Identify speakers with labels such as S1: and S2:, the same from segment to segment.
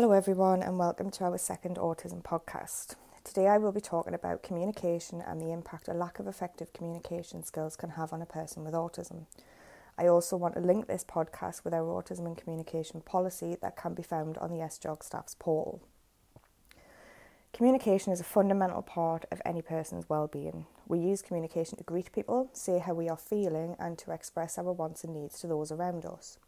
S1: Hello, everyone, and welcome to our second autism podcast. Today, I will be talking about communication and the impact a lack of effective communication skills can have on a person with autism. I also want to link this podcast with our autism and communication policy that can be found on the SJOG staff's portal. Communication is a fundamental part of any person's well-being. We use communication to greet people, say how we are feeling, and to express our wants and needs to those around us.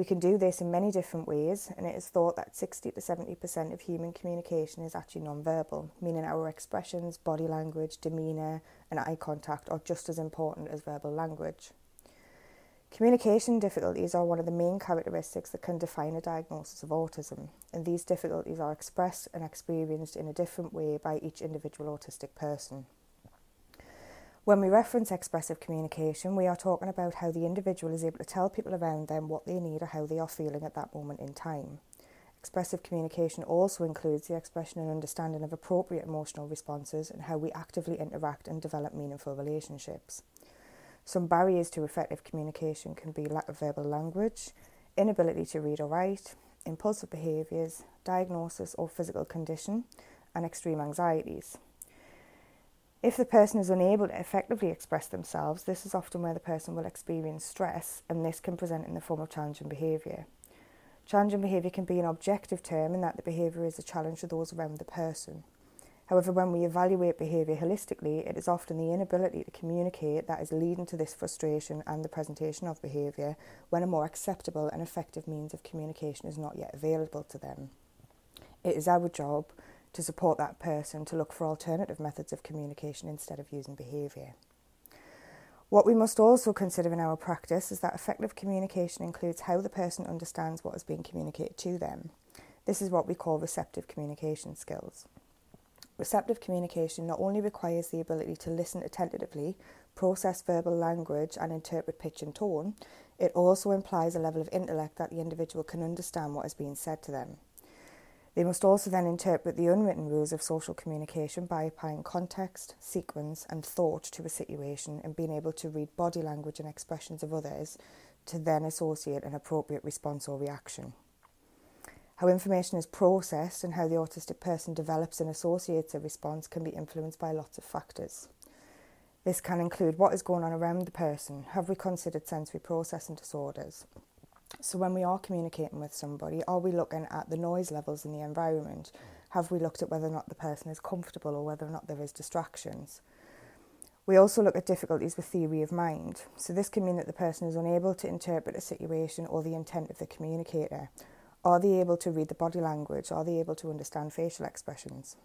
S1: We can do this in many different ways, and it is thought that 60 to 70% of human communication is actually non-verbal, meaning our expressions, body language, demeanour, and eye contact are just as important as verbal language. Communication difficulties are one of the main characteristics that can define a diagnosis of autism, and these difficulties are expressed and experienced in a different way by each individual autistic person. When we reference expressive communication, we are talking about how the individual is able to tell people around them what they need or how they are feeling at that moment in time. Expressive communication also includes the expression and understanding of appropriate emotional responses and how we actively interact and develop meaningful relationships. Some barriers to effective communication can be lack of verbal language, inability to read or write, impulsive behaviours, diagnosis or physical condition, and extreme anxieties. If the person is unable to effectively express themselves, this is often where the person will experience stress, and this can present in the form of challenging behaviour. Challenging behaviour can be an objective term in that the behaviour is a challenge to those around the person. However, when we evaluate behaviour holistically, it is often the inability to communicate that is leading to this frustration and the presentation of behaviour when a more acceptable and effective means of communication is not yet available to them. It is our job to support that person to look for alternative methods of communication instead of using behaviour. What we must also consider in our practice is that effective communication includes how the person understands what is being communicated to them. This is what we call receptive communication skills. Receptive communication not only requires the ability to listen attentively, process verbal language, and interpret pitch and tone, it also implies a level of intellect that the individual can understand what is being said to them. They must also then interpret the unwritten rules of social communication by applying context, sequence, and thought to a situation and being able to read body language and expressions of others to then associate an appropriate response or reaction. How information is processed and how the autistic person develops and associates a response can be influenced by lots of factors. This can include what is going on around the person. Have we considered sensory processing disorders? So when we are communicating with somebody, are we looking at the noise levels in the environment? Have we looked at whether or not the person is comfortable or whether or not there is distractions? We also look at difficulties with theory of mind. So this can mean that the person is unable to interpret a situation or the intent of the communicator. Are they able to read the body language? Are they able to understand facial expressions?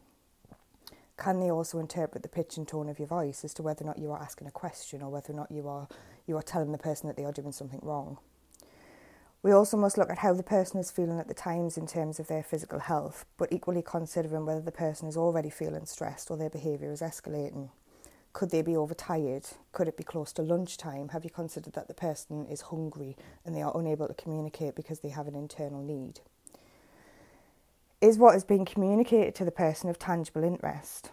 S1: Can they also interpret the pitch and tone of your voice as to whether or not you are asking a question or whether or not you are you are telling the person that they are doing something wrong? We also must look at how the person is feeling at the times in terms of their physical health, but equally considering whether the person is already feeling stressed or their behaviour is escalating. Could they be overtired? Could it be close to lunchtime? Have you considered that the person is hungry and they are unable to communicate because they have an internal need? Is what is being communicated to the person of tangible interest?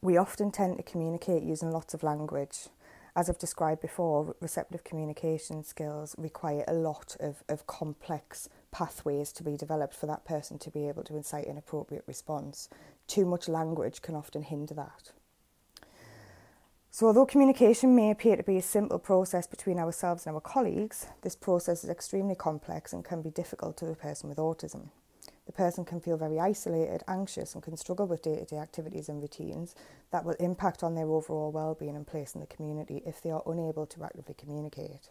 S1: We often tend to communicate using lots of language as I've described before, receptive communication skills require a lot of, of complex pathways to be developed for that person to be able to incite an appropriate response. Too much language can often hinder that. So, although communication may appear to be a simple process between ourselves and our colleagues, this process is extremely complex and can be difficult to the person with autism. The person can feel very isolated, anxious, and can struggle with day to day activities and routines that will impact on their overall well being and place in the community if they are unable to actively communicate.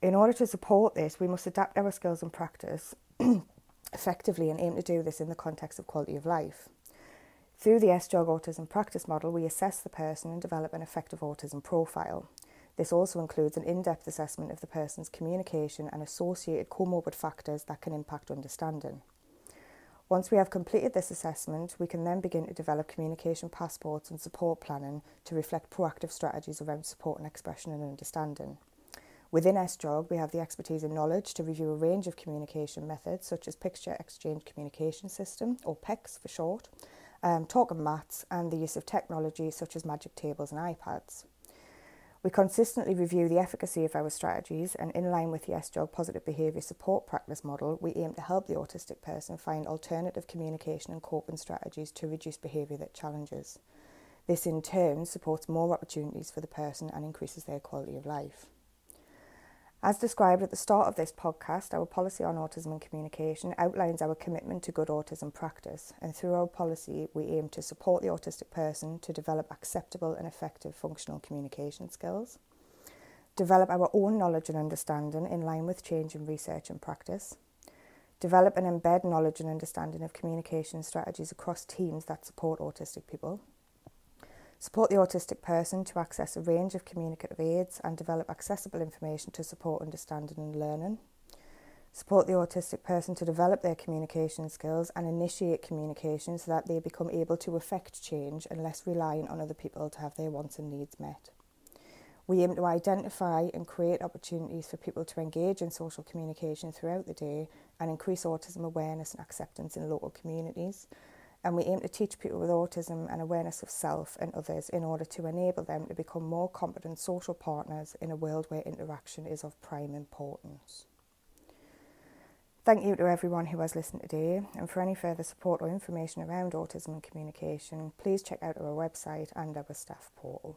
S1: In order to support this, we must adapt our skills and practice effectively and aim to do this in the context of quality of life. Through the SJOG Autism Practice Model, we assess the person and develop an effective autism profile. This also includes an in depth assessment of the person's communication and associated comorbid factors that can impact understanding. Once we have completed this assessment, we can then begin to develop communication passports and support planning to reflect proactive strategies around support and expression and understanding. Within SJOG, we have the expertise and knowledge to review a range of communication methods such as Picture Exchange Communication System, or PECS for short, um, Talking Mats, and the use of technology such as magic tables and iPads. We consistently review the efficacy of our strategies, and in line with the SJOG positive behaviour support practice model, we aim to help the autistic person find alternative communication and coping strategies to reduce behaviour that challenges. This in turn supports more opportunities for the person and increases their quality of life. As described at the start of this podcast, our policy on autism and communication outlines our commitment to good autism practice, and through our policy, we aim to support the autistic person to develop acceptable and effective functional communication skills, develop our own knowledge and understanding in line with change in research and practice, develop and embed knowledge and understanding of communication strategies across teams that support autistic people Support the autistic person to access a range of communicative aids and develop accessible information to support understanding and learning. Support the autistic person to develop their communication skills and initiate communication so that they become able to affect change and less reliant on other people to have their wants and needs met. We aim to identify and create opportunities for people to engage in social communication throughout the day and increase autism awareness and acceptance in local communities and we aim to teach people with autism an awareness of self and others in order to enable them to become more competent social partners in a world where interaction is of prime importance. Thank you to everyone who has listened today, and for any further support or information around autism and communication, please check out our website and our staff portal.